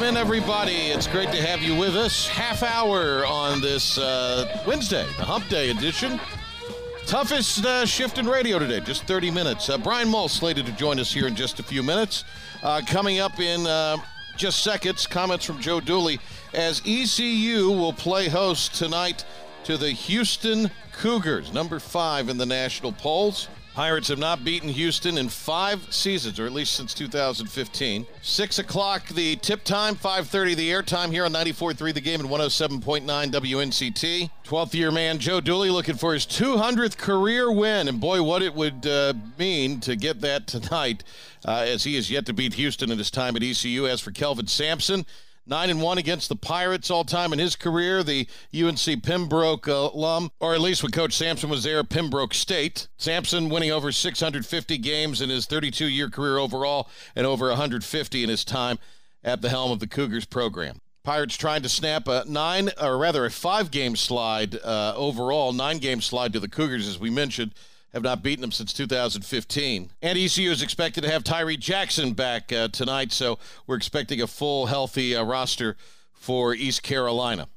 Welcome in, everybody. It's great to have you with us. Half hour on this uh, Wednesday, the Hump Day edition. Toughest uh, shift in radio today, just 30 minutes. Uh, Brian Mull slated to join us here in just a few minutes. Uh, coming up in uh, just seconds, comments from Joe Dooley as ECU will play host tonight to the Houston Cougars, number five in the national polls. Pirates have not beaten Houston in five seasons, or at least since 2015. Six o'clock the tip time, 5:30 the air time here on 94.3 The Game and 107.9 WNCT. 12th year man Joe Dooley looking for his 200th career win, and boy, what it would uh, mean to get that tonight, uh, as he has yet to beat Houston in his time at ECU. As for Kelvin Sampson. Nine and one against the Pirates all time in his career. The UNC Pembroke uh, alum, or at least when Coach Sampson was there, Pembroke State. Sampson winning over 650 games in his 32 year career overall and over 150 in his time at the helm of the Cougars program. Pirates trying to snap a nine, or rather a five game slide uh, overall, nine game slide to the Cougars, as we mentioned have not beaten them since 2015. And ECU is expected to have Tyree Jackson back uh, tonight, so we're expecting a full, healthy uh, roster for East Carolina.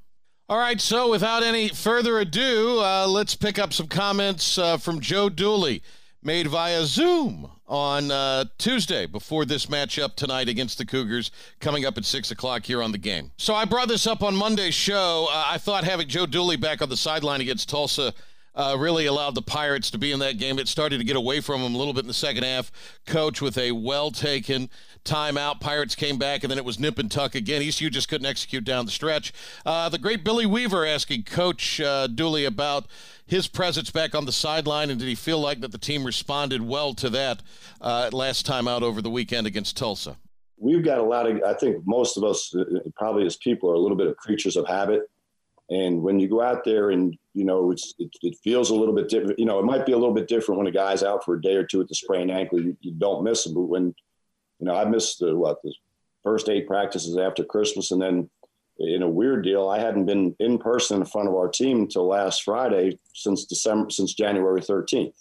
All right, so without any further ado, uh, let's pick up some comments uh, from Joe Dooley, made via Zoom on uh, Tuesday before this matchup tonight against the Cougars, coming up at 6 o'clock here on the game. So I brought this up on Monday's show. Uh, I thought having Joe Dooley back on the sideline against Tulsa uh, really allowed the Pirates to be in that game. It started to get away from them a little bit in the second half. Coach with a well taken timeout. Pirates came back, and then it was nip and tuck again. ECU just couldn't execute down the stretch. Uh, the great Billy Weaver asking Coach uh, Dooley about his presence back on the sideline, and did he feel like that the team responded well to that uh, last time out over the weekend against Tulsa? We've got a lot of, I think most of us, uh, probably as people, are a little bit of creatures of habit. And when you go out there and you know it's it, it, feels a little bit different. You know, it might be a little bit different when a guy's out for a day or two with the sprained ankle. You, you don't miss him, but when you know I missed the what the first eight practices after Christmas, and then in a weird deal, I hadn't been in person in front of our team until last Friday since December since January 13th.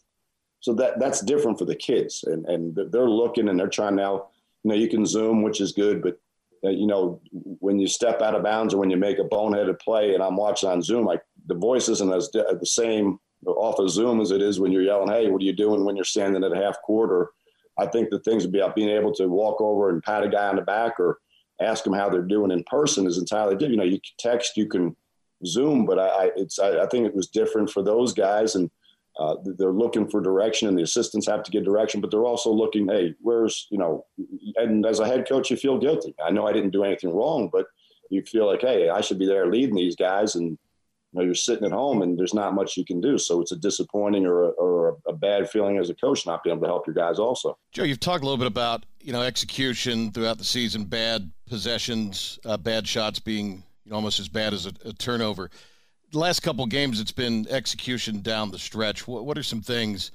So that that's different for the kids, and and they're looking and they're trying now. You know, you can Zoom, which is good, but you know, when you step out of bounds or when you make a boneheaded play, and I'm watching on Zoom, like the voice isn't as the same off of Zoom as it is when you're yelling, "Hey, what are you doing?" When you're standing at half or I think the things would be about being able to walk over and pat a guy on the back or ask them how they're doing in person is entirely different. You know, you can text, you can Zoom, but I, it's I, I think it was different for those guys and uh, they're looking for direction and the assistants have to get direction, but they're also looking, hey, where's, you know, and as a head coach, you feel guilty. I know I didn't do anything wrong, but you feel like, hey, I should be there leading these guys. And, you know, you're sitting at home and there's not much you can do. So it's a disappointing or a, or a bad feeling as a coach not being able to help your guys also. Joe, you've talked a little bit about, you know, execution throughout the season, bad possessions, uh, bad shots being you know, almost as bad as a, a turnover last couple games, it's been execution down the stretch. What, what are some things,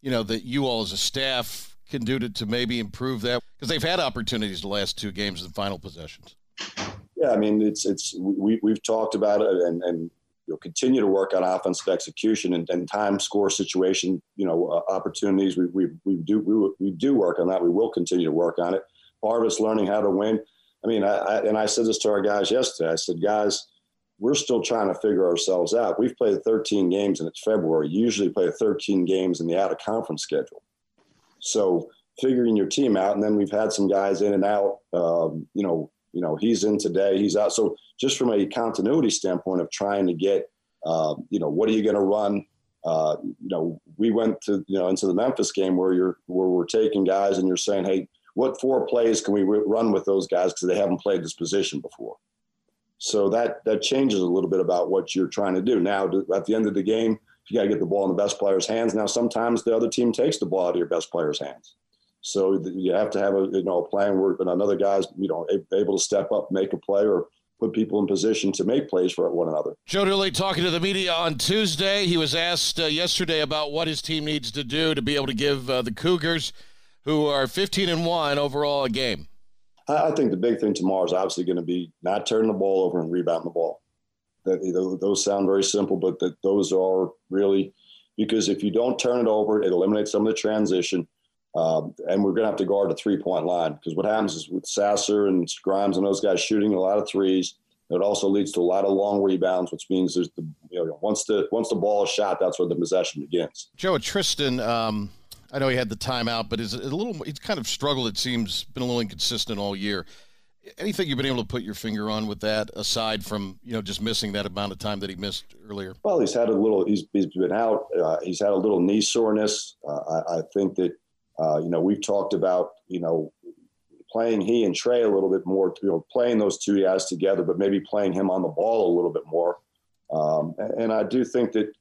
you know, that you all as a staff can do to, to maybe improve that? Because they've had opportunities the last two games in final possessions. Yeah, I mean, it's it's we we've talked about it, and and you'll continue to work on offensive execution and, and time score situation. You know, uh, opportunities. We we we do we, we do work on that. We will continue to work on it. Part of us learning how to win. I mean, I, I and I said this to our guys yesterday. I said, guys we're still trying to figure ourselves out. We've played 13 games and it's February. You usually play 13 games in the out of conference schedule. So figuring your team out, and then we've had some guys in and out. Um, you know, you know, he's in today, he's out. So just from a continuity standpoint of trying to get, uh, you know, what are you going to run? Uh, you know, we went to you know into the Memphis game where you're where we're taking guys and you're saying, hey, what four plays can we run with those guys because they haven't played this position before? So that that changes a little bit about what you're trying to do. Now, at the end of the game, you got to get the ball in the best player's hands. Now, sometimes the other team takes the ball out of your best player's hands. So you have to have a you know a plan where another guy's you know able to step up, make a play, or put people in position to make plays for one another. Joe Dooley talking to the media on Tuesday. He was asked uh, yesterday about what his team needs to do to be able to give uh, the Cougars, who are 15 and one overall, a game. I think the big thing tomorrow is obviously going to be not turning the ball over and rebounding the ball. That those sound very simple, but that those are really because if you don't turn it over, it eliminates some of the transition. Um, and we're going to have to guard the three point line because what happens is with Sasser and Grimes and those guys shooting a lot of threes, it also leads to a lot of long rebounds, which means there's the you know once the once the ball is shot, that's where the possession begins. Joe Tristen, um, I know he had the timeout, but is a little he's kind of struggled. It seems been a little inconsistent all year. Anything you've been able to put your finger on with that, aside from you know just missing that amount of time that he missed earlier? Well, he's had a little. He's, he's been out. Uh, he's had a little knee soreness. Uh, I, I think that uh, you know, we've talked about, you know, playing he and Trey a little bit more, you know, playing those two guys together, but maybe playing him on the ball a little bit more. Um, and, and, I do think that,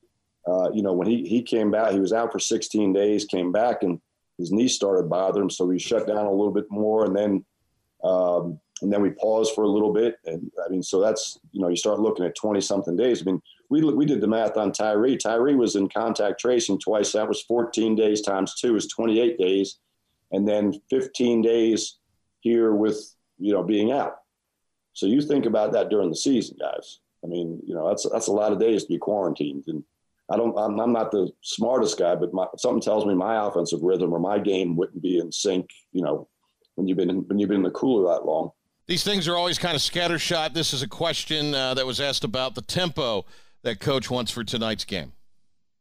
uh, you know, when he, he came back, he was out for 16 days, came back and his knee started bothering him. So he shut down a little bit more. And then, um, and then we paused for a little bit. And I mean, so that's, you know, you start looking at 20 something days. I mean, we, we did the math on Tyree. Tyree was in contact tracing twice. That was 14 days times two is 28 days. And then 15 days here with, you know, being out. So you think about that during the season, guys. I mean, you know, that's, that's a lot of days to be quarantined. And I don't, I'm, I'm not the smartest guy, but my, something tells me my offensive rhythm or my game wouldn't be in sync, you know, when you've been in, when you've been in the cooler that long. These things are always kind of scattershot. This is a question uh, that was asked about the tempo that coach wants for tonight's game?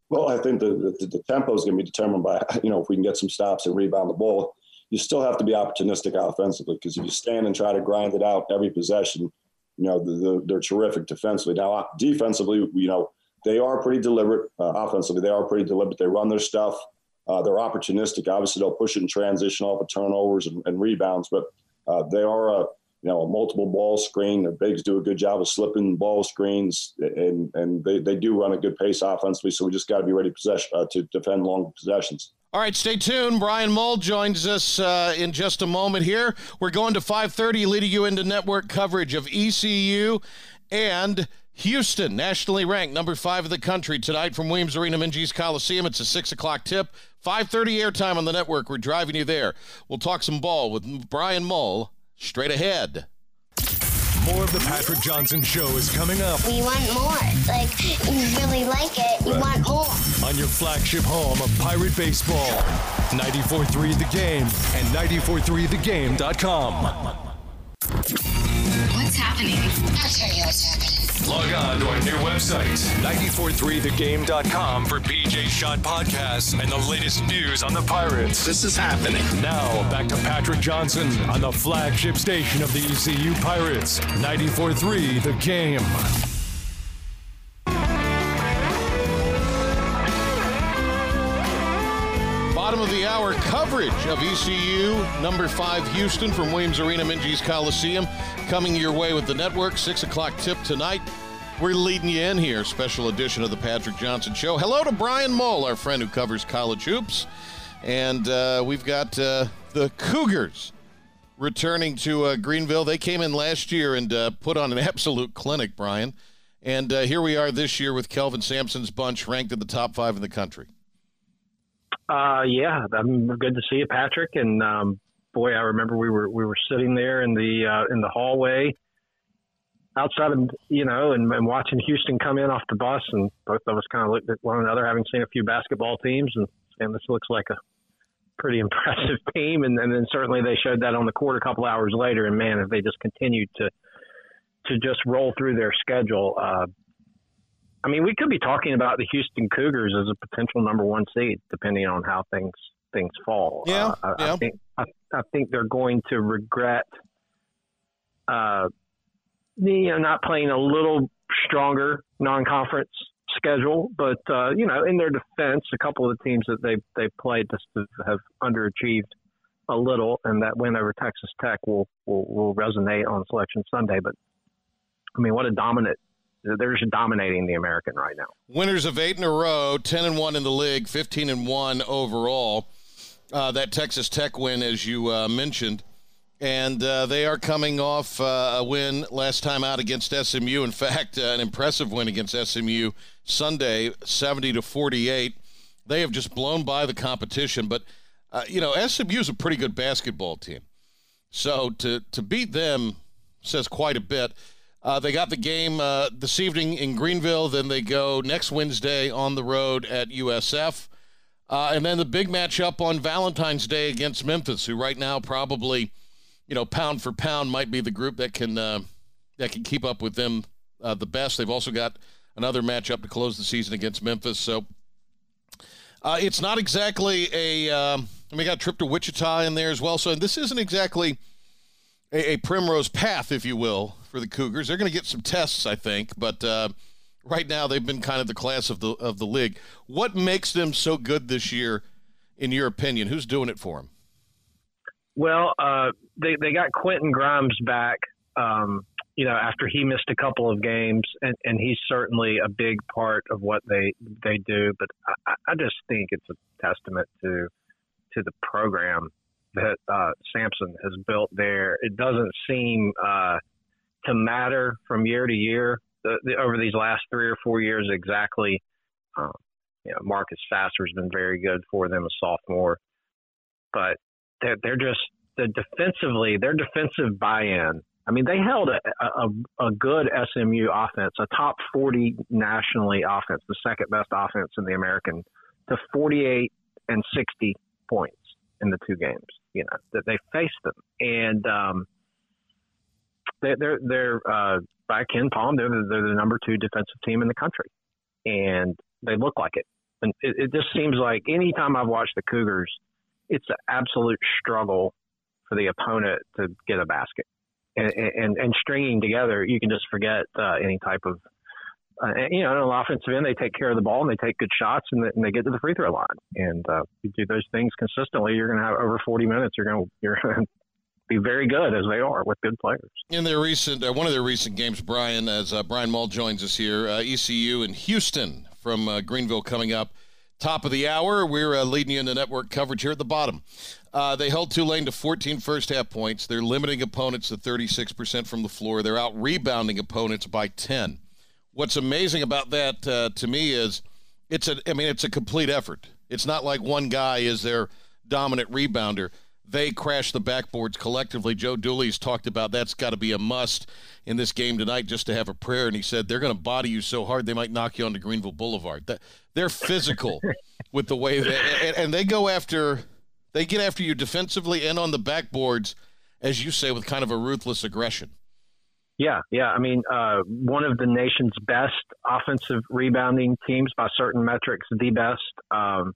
Well, I think the, the, the tempo is going to be determined by, you know, if we can get some stops and rebound the ball. You still have to be opportunistic offensively because if you stand and try to grind it out every possession, you know, the, the, they're terrific defensively. Now, defensively, you know, they are pretty deliberate. Uh, offensively, they are pretty deliberate. They run their stuff. Uh, they're opportunistic. Obviously, they'll push it in transition off of turnovers and, and rebounds, but uh, they are a you know, a multiple ball screen. The bigs do a good job of slipping ball screens, and and they, they do run a good pace offensively. So we just got to be ready possession, uh, to defend long possessions. All right, stay tuned. Brian Mull joins us uh, in just a moment here. We're going to 5:30, leading you into network coverage of ECU and Houston, nationally ranked number five of the country tonight from Williams Arena, Minges Coliseum. It's a six o'clock tip. 5:30 airtime on the network. We're driving you there. We'll talk some ball with Brian Mull straight ahead. More of the Patrick Johnson Show is coming up. We want more. Like, you really like it. You want more. On your flagship home of Pirate Baseball. 94.3 The Game and 94.3thegame.com. What's happening? I'll tell you what's happening. Log on to our new website, 943thegame.com for PJ Show podcasts and the latest news on the Pirates. This is happening. Now, back to Patrick Johnson on the flagship station of the ECU Pirates, 943 The Game. Hour coverage of ECU number five Houston from Williams Arena, Minges Coliseum, coming your way with the network. Six o'clock tip tonight. We're leading you in here. Special edition of the Patrick Johnson Show. Hello to Brian Mull, our friend who covers college hoops, and uh, we've got uh, the Cougars returning to uh, Greenville. They came in last year and uh, put on an absolute clinic, Brian. And uh, here we are this year with Kelvin Sampson's bunch ranked in the top five in the country. Uh, yeah, I'm good to see you, Patrick. And um, boy, I remember we were we were sitting there in the uh, in the hallway outside of you know and, and watching Houston come in off the bus, and both of us kind of looked at one another, having seen a few basketball teams, and saying this looks like a pretty impressive team. And, and then certainly they showed that on the court a couple hours later. And man, if they just continued to to just roll through their schedule, uh, I mean, we could be talking about the Houston Cougars as a potential number one seed, depending on how things things fall. Yeah, uh, I, yeah. I think I, I, think they're going to regret, uh, you know, not playing a little stronger non-conference schedule. But uh, you know, in their defense, a couple of the teams that they they played just have underachieved a little, and that win over Texas Tech will will, will resonate on Selection Sunday. But I mean, what a dominant! They're just dominating the American right now. Winners of eight in a row, ten and one in the league, fifteen and one overall. Uh, that Texas Tech win, as you uh, mentioned, and uh, they are coming off uh, a win last time out against SMU. In fact, uh, an impressive win against SMU Sunday, seventy to forty-eight. They have just blown by the competition, but uh, you know SMU is a pretty good basketball team. So to to beat them says quite a bit. Uh, they got the game uh, this evening in Greenville. Then they go next Wednesday on the road at USF. Uh, and then the big matchup on Valentine's Day against Memphis, who right now probably, you know, pound for pound might be the group that can uh, that can keep up with them uh, the best. They've also got another matchup to close the season against Memphis. So uh, it's not exactly a. Um, we got a trip to Wichita in there as well. So this isn't exactly a, a primrose path, if you will, for the Cougars. They're going to get some tests, I think, but uh, right now they've been kind of the class of the of the league. What makes them so good this year, in your opinion? Who's doing it for them? Well, uh, they they got Quentin Grimes back. Um, you know, after he missed a couple of games, and, and he's certainly a big part of what they they do. But I, I just think it's a testament to to the program that uh, Sampson has built there. It doesn't seem uh, to matter from year to year the, the, over these last three or four years exactly. Um, you know, Marcus Sasser's been very good for them, a sophomore, but they're they're just the defensively their defensive buy-in. I mean, they held a, a, a good SMU offense, a top 40 nationally offense, the second best offense in the American, to 48 and 60 points in the two games. You know that they faced them, and um, they, they're they're uh, by KenPom, they're the, they're the number two defensive team in the country, and they look like it. And it, it just seems like anytime I've watched the Cougars, it's an absolute struggle for the opponent to get a basket. And, and, and stringing together, you can just forget uh, any type of uh, you know, on the offensive end, they take care of the ball and they take good shots and, they, and they get to the free throw line. And uh, you do those things consistently, you're going to have over 40 minutes. You're going to you're to be very good as they are with good players. In their recent, uh, one of their recent games, Brian, as uh, Brian Mull joins us here, uh, ECU and Houston from uh, Greenville coming up. Top of the hour, we're uh, leading you in the network coverage here at the bottom. Uh, they held Tulane to 14 first half points. They're limiting opponents to 36% from the floor. They're out rebounding opponents by 10 what's amazing about that to me is it's a I mean it's a complete effort. It's not like one guy is their dominant rebounder. They crash the backboards collectively. Joe Dooley's talked about that's got to be a must in this game tonight just to have a prayer. And he said they're going to body you so hard they might knock you onto Greenville Boulevard. They're physical with the way they and they go after they get after you defensively and on the backboards, as you say, with kind of a ruthless aggression. Yeah, yeah. I mean, uh, one of the nation's best offensive rebounding teams by certain metrics, the best. Um,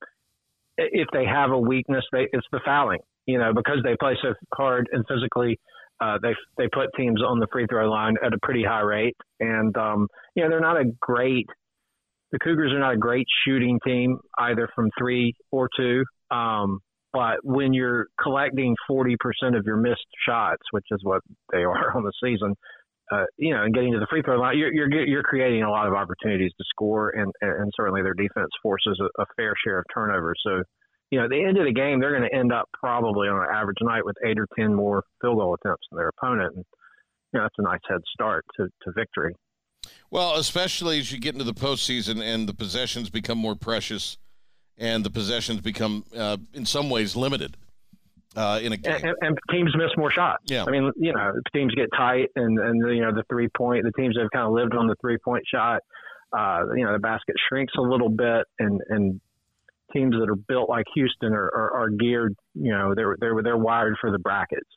if they have a weakness, they, it's the fouling. You know, because they play so hard and physically, uh, they they put teams on the free throw line at a pretty high rate. And um, you know, they're not a great. The Cougars are not a great shooting team either from three or two. Um, but when you're collecting 40% of your missed shots, which is what they are on the season, uh, you know, and getting to the free throw line, you're, you're you're creating a lot of opportunities to score, and and certainly their defense forces a, a fair share of turnovers. So, you know, at the end of the game, they're going to end up probably on an average night with eight or ten more field goal attempts than their opponent, and you know, that's a nice head start to to victory. Well, especially as you get into the postseason and the possessions become more precious, and the possessions become, uh, in some ways, limited uh, in a game. And, and, teams miss more shots. Yeah. I mean, you know, teams get tight, and and you know the three point. The teams that have kind of lived on the three point shot. Uh, you know, the basket shrinks a little bit, and and teams that are built like Houston are, are, are geared. You know, they're they're they're wired for the brackets.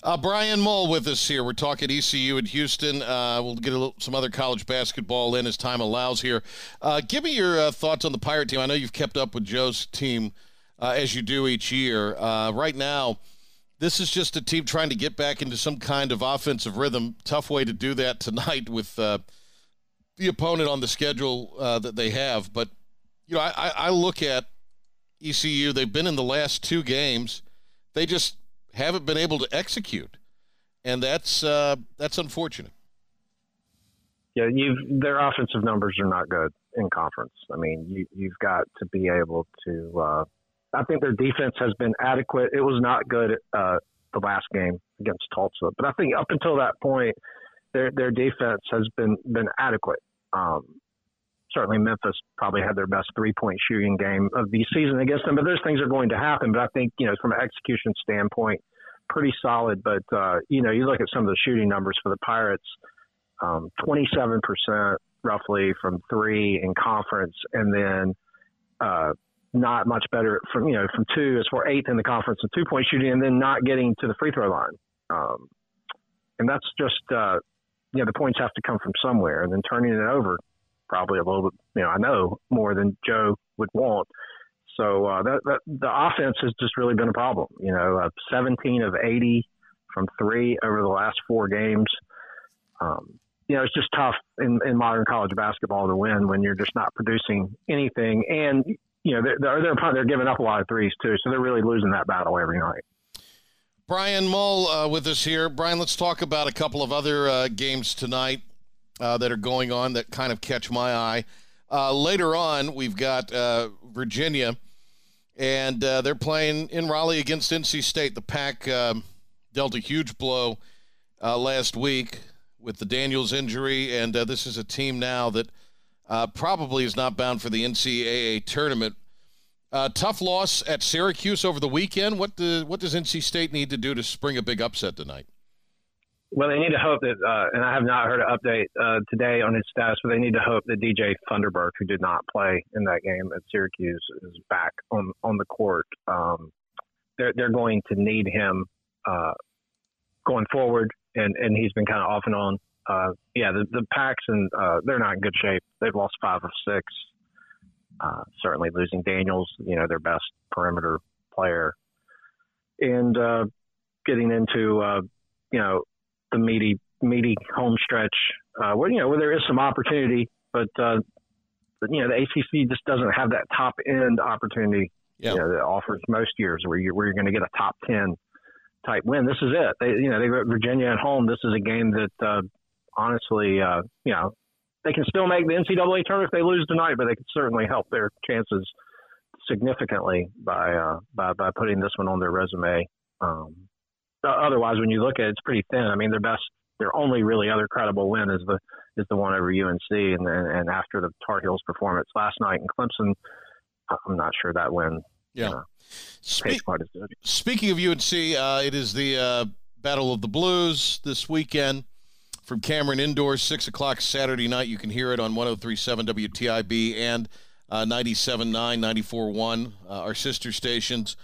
Uh, Brian Mull with us here. We're talking ECU in Houston. Uh, we'll get little, some other college basketball in as time allows here. Uh, give me your uh, thoughts on the Pirate team. I know you've kept up with Joe's team uh, as you do each year. Uh, right now, this is just a team trying to get back into some kind of offensive rhythm. Tough way to do that tonight with the opponent on the schedule that they have. But, you know, I, I look at ECU, they've been in the last two games, they just haven't been able to execute. And that's uh, that's unfortunate. yeah, you've their offensive numbers are not good in conference. I mean, you you've got to be able to. Uh, I think their defense has been adequate. It was not good uh, the last game against Tulsa, but I think up until that point, their their defense has been been adequate. Um, certainly, Memphis probably had their best three point shooting game of the season against them. But those things are going to happen. But I think you know from an execution standpoint, pretty solid. But uh, you know, you look at some of the shooting numbers for the Pirates um, 27% roughly from three in conference, and then uh, not much better from you know from two as far eighth in the conference in two point shooting, and then not getting to the free throw line. Um, and that's just uh, you know the points have to come from somewhere, and then turning it over probably a little bit. You know, I know more than Joe would want. So uh, that, that the offense has just really been a problem. You know, uh, 17 of 80 from three over the last four games. Um, you know, it's just tough in, in modern college basketball to win when you're just not producing anything. And, you know, they're, they're, they're giving up a lot of threes too. So they're really losing that battle every night. Brian Mull uh, with us here. Brian, let's talk about a couple of other uh, games tonight uh, that are going on that kind of catch my eye. Uh, later on, we've got uh, Virginia, and uh, they're playing in Raleigh against NC State. The Pack um, dealt a huge blow last week with the Daniels injury, and uh, this is a team now that uh, probably is not bound for the NCAA tournament. Uh, tough loss at Syracuse over the weekend. What do, what does NC State need to do to spring a big upset tonight? Well, they need to hope that, uh, and I have not heard an update uh, today on his status, but they need to hope that DJ Funderburk, who did not play in that game at Syracuse, is back on on the court. Um, they're they're going to need him uh, going forward and and he's been kind of off and on. Uh, yeah, the the Packs and uh, they're not in good shape. They've lost five of six. Uh, certainly losing Daniels, you know, their best perimeter player, and getting into you know the meaty meaty home stretch uh, where you know where there is some opportunity, but uh, but you know the ACC just doesn't have that top end opportunity yeah. you know, that offers most years where you where you're going to get a top ten type win. This is it. They, you know, they got Virginia at home. This is a game that, uh, honestly, uh, you know, they can still make the NCAA tournament if they lose tonight, but they can certainly help their chances significantly by uh, by by putting this one on their resume. Um, otherwise, when you look at it, it's pretty thin. I mean, their best, their only really other credible win is the is the one over UNC, and and after the Tar Heels performance last night in Clemson, I'm not sure that win yeah. Uh, Spe- speaking of UNC, uh, it is the uh, Battle of the Blues this weekend from Cameron Indoors, 6 o'clock Saturday night. You can hear it on 1037 WTIB and uh, 97.9, 94.1, uh, our sister stations.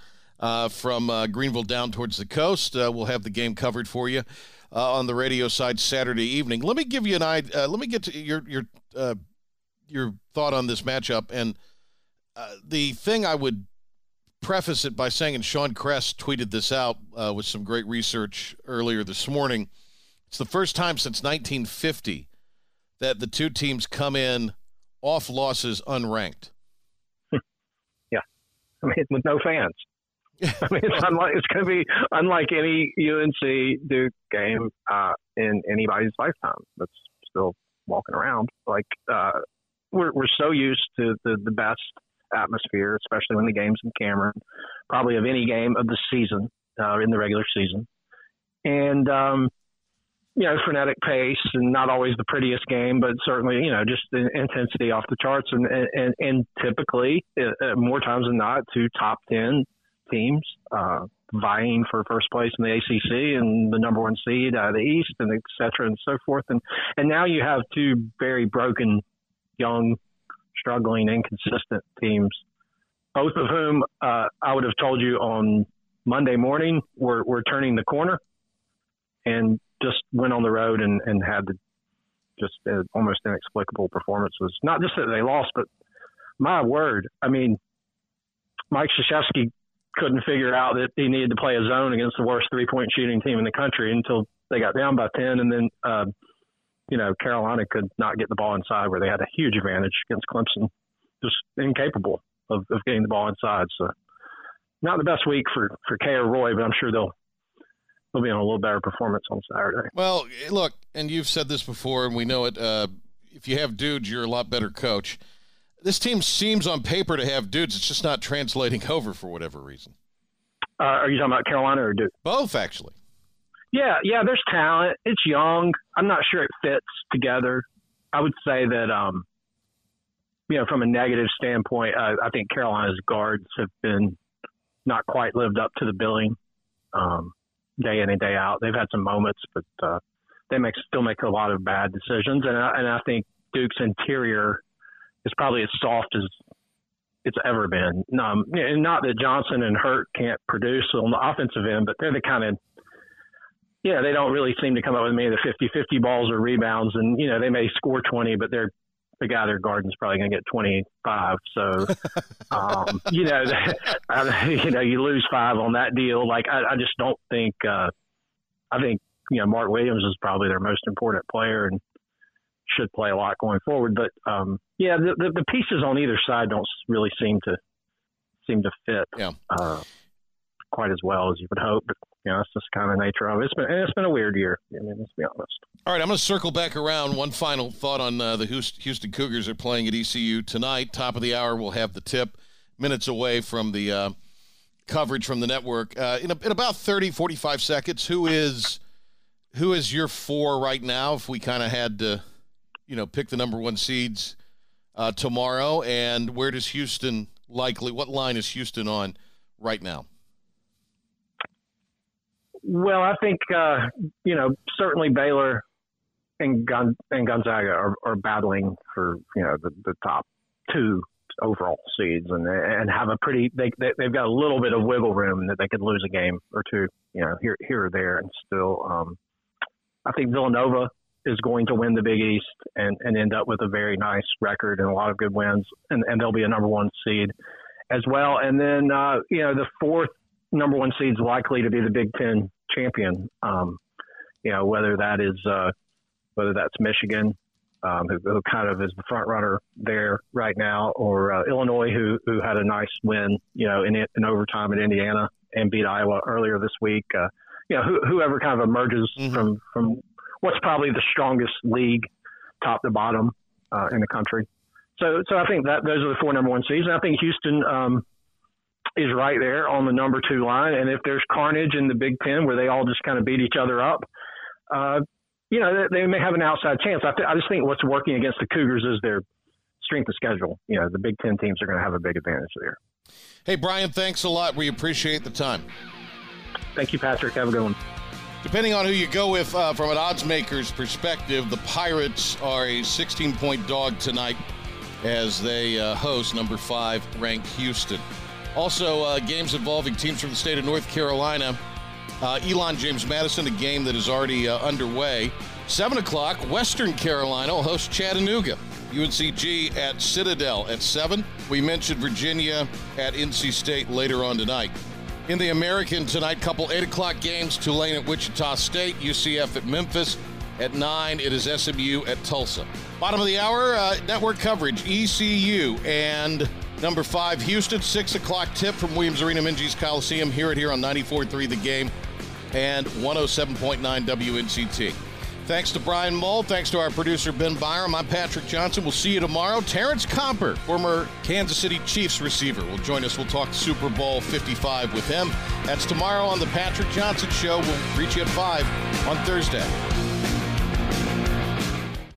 Uh, from uh, Greenville down towards the coast. Uh, we'll have the game covered for you uh, on the radio side Saturday evening. Let me give you an idea. let me get to your your your thought on this matchup. And the thing I would preface it by saying, and Sean Kress tweeted this out uh, with some great research earlier this morning. It's the first time since 1950 that the two teams come in off losses unranked. yeah, I mean with no fans. I mean, it's unlike it's going to be unlike any UNC Duke game uh, in anybody's lifetime that's still walking around. Like uh, we're we're so used to the the best atmosphere, especially when the game's in Cameron, probably of any game of the season uh, in the regular season. And, um, you know, frenetic pace and not always the prettiest game, but certainly, you know, just the intensity off the charts. And, and, and typically, uh, uh more times than not, two top 10 teams uh, vying for first place in the ACC and the number one seed out of the East and et cetera and so forth. And, and now you have two very broken young struggling, inconsistent teams, both of whom uh, I would have told you on Monday morning were, were turning the corner and just went on the road and, and had the, just uh, almost inexplicable performances. Not just that they lost, but my word, I mean, Mike Krzyzewski couldn't figure out that he needed to play a zone against the worst three point shooting team in the country until they got down by 10. And then uh, you know, Carolina could not get the ball inside where they had a huge advantage against Clemson, just incapable of, of getting the ball inside. So not the best week for, for Kay or Roy, but I'm sure they'll they'll be on a little better performance on Saturday. Well, look, and you've said this before, and we know it. Uh, if you have dudes, you're a lot better coach. This team seems on paper to have dudes. It's just not translating over for whatever reason. Uh, are you talking about Carolina or Duke? Both, actually. Yeah, yeah. There's talent. It's young. I'm not sure it fits together. I would say that, um, you know, from a negative standpoint, uh, I think Carolina's guards have been not quite lived up to the billing um, day in and day out. They've had some moments, but uh, they make still make a lot of bad decisions. And I, and I think Duke's interior is probably as soft as it's ever been. Um, and not that Johnson and Hurt can't produce on the offensive end, but they're the kind of yeah, they don't really seem to come up with many of the 50-50 balls or rebounds, and you know they may score 20, but they're the guy their garden's probably going to get 25. So, um, you know, you know, you lose five on that deal. Like, I, I just don't think, uh, I think, you know, Mark Williams is probably their most important player and should play a lot going forward. But, um, yeah, the, the, the pieces on either side don't really seem to, seem to fit, Yeah. uh, quite as well as you would hope. But, you know, it's just kind of nature of it. It's been, it's been a weird year. I mean, let's be honest. All right, I'm going to circle back around. One final thought on uh, the Houston Houston Cougars are playing at ECU tonight. Top of the hour, we'll have the tip. Minutes away from the uh, coverage from the network. Uh, in, a, in about 30, 45 seconds, who is who is your four right now? If we kind of had to, you know, pick the number one seeds uh, tomorrow, and where does Houston likely? What line is Houston on right now? Well, I think uh, you know certainly Baylor and Gon- and Gonzaga are, are battling for you know the, the top two overall seeds and and have a pretty they, they they've got a little bit of wiggle room that they could lose a game or two you know here here or there and still um, I think Villanova is going to win the Big East and, and end up with a very nice record and a lot of good wins and, and they'll be a number one seed as well and then uh, you know the fourth number one seed is likely to be the Big Ten champion. Um, you know, whether that is uh, whether that's Michigan, um, who, who, kind of is the front runner there right now, or uh, Illinois, who who had a nice win, you know, in, in overtime at Indiana and beat Iowa earlier this week. Uh, you know, who, whoever kind of emerges mm-hmm. from from what's probably the strongest league, top to bottom, uh, in the country. So, so I think that those are the four number one seeds. And I think Houston, um, is right there on the number two line. And if there's carnage in the Big Ten where they all just kind of beat each other up, uh, you know, they, they, may have an outside chance. I, th- I just think what's working against the Cougars is their strength of schedule. You know, the Big Ten teams are going to have a big advantage there. Hey, Brian, thanks a lot. We appreciate the time. Thank you, Patrick. Have a good one. Depending on who you go with uh, from an odds maker's perspective, the Pirates are a 16 point dog tonight as they uh, host number five ranked Houston. Also, uh, games involving teams from the state of North Carolina. Uh, Elon James Madison, a game that is already uh, underway. 7 o'clock, Western Carolina will host Chattanooga. UNCG at Citadel at 7. We mentioned Virginia at NC State later on tonight. In the American tonight, couple 8 o'clock games Tulane at Wichita State, UCF at Memphis. At 9, it is SMU at Tulsa. Bottom of the hour, uh, network coverage, ECU and Number five, Houston, 6 o'clock tip from Williams Arena Minges Coliseum. Hear it here on 94.3 The Game and 107.9 WNCT. Thanks to Brian Mull. Thanks to our producer, Ben Byram. I'm Patrick Johnson. We'll see you tomorrow. Terrence Copper, former Kansas City Chiefs receiver, will join us. We'll talk Super Bowl 55 with him. That's tomorrow on The Patrick Johnson Show. We'll reach you at 5 on Thursday.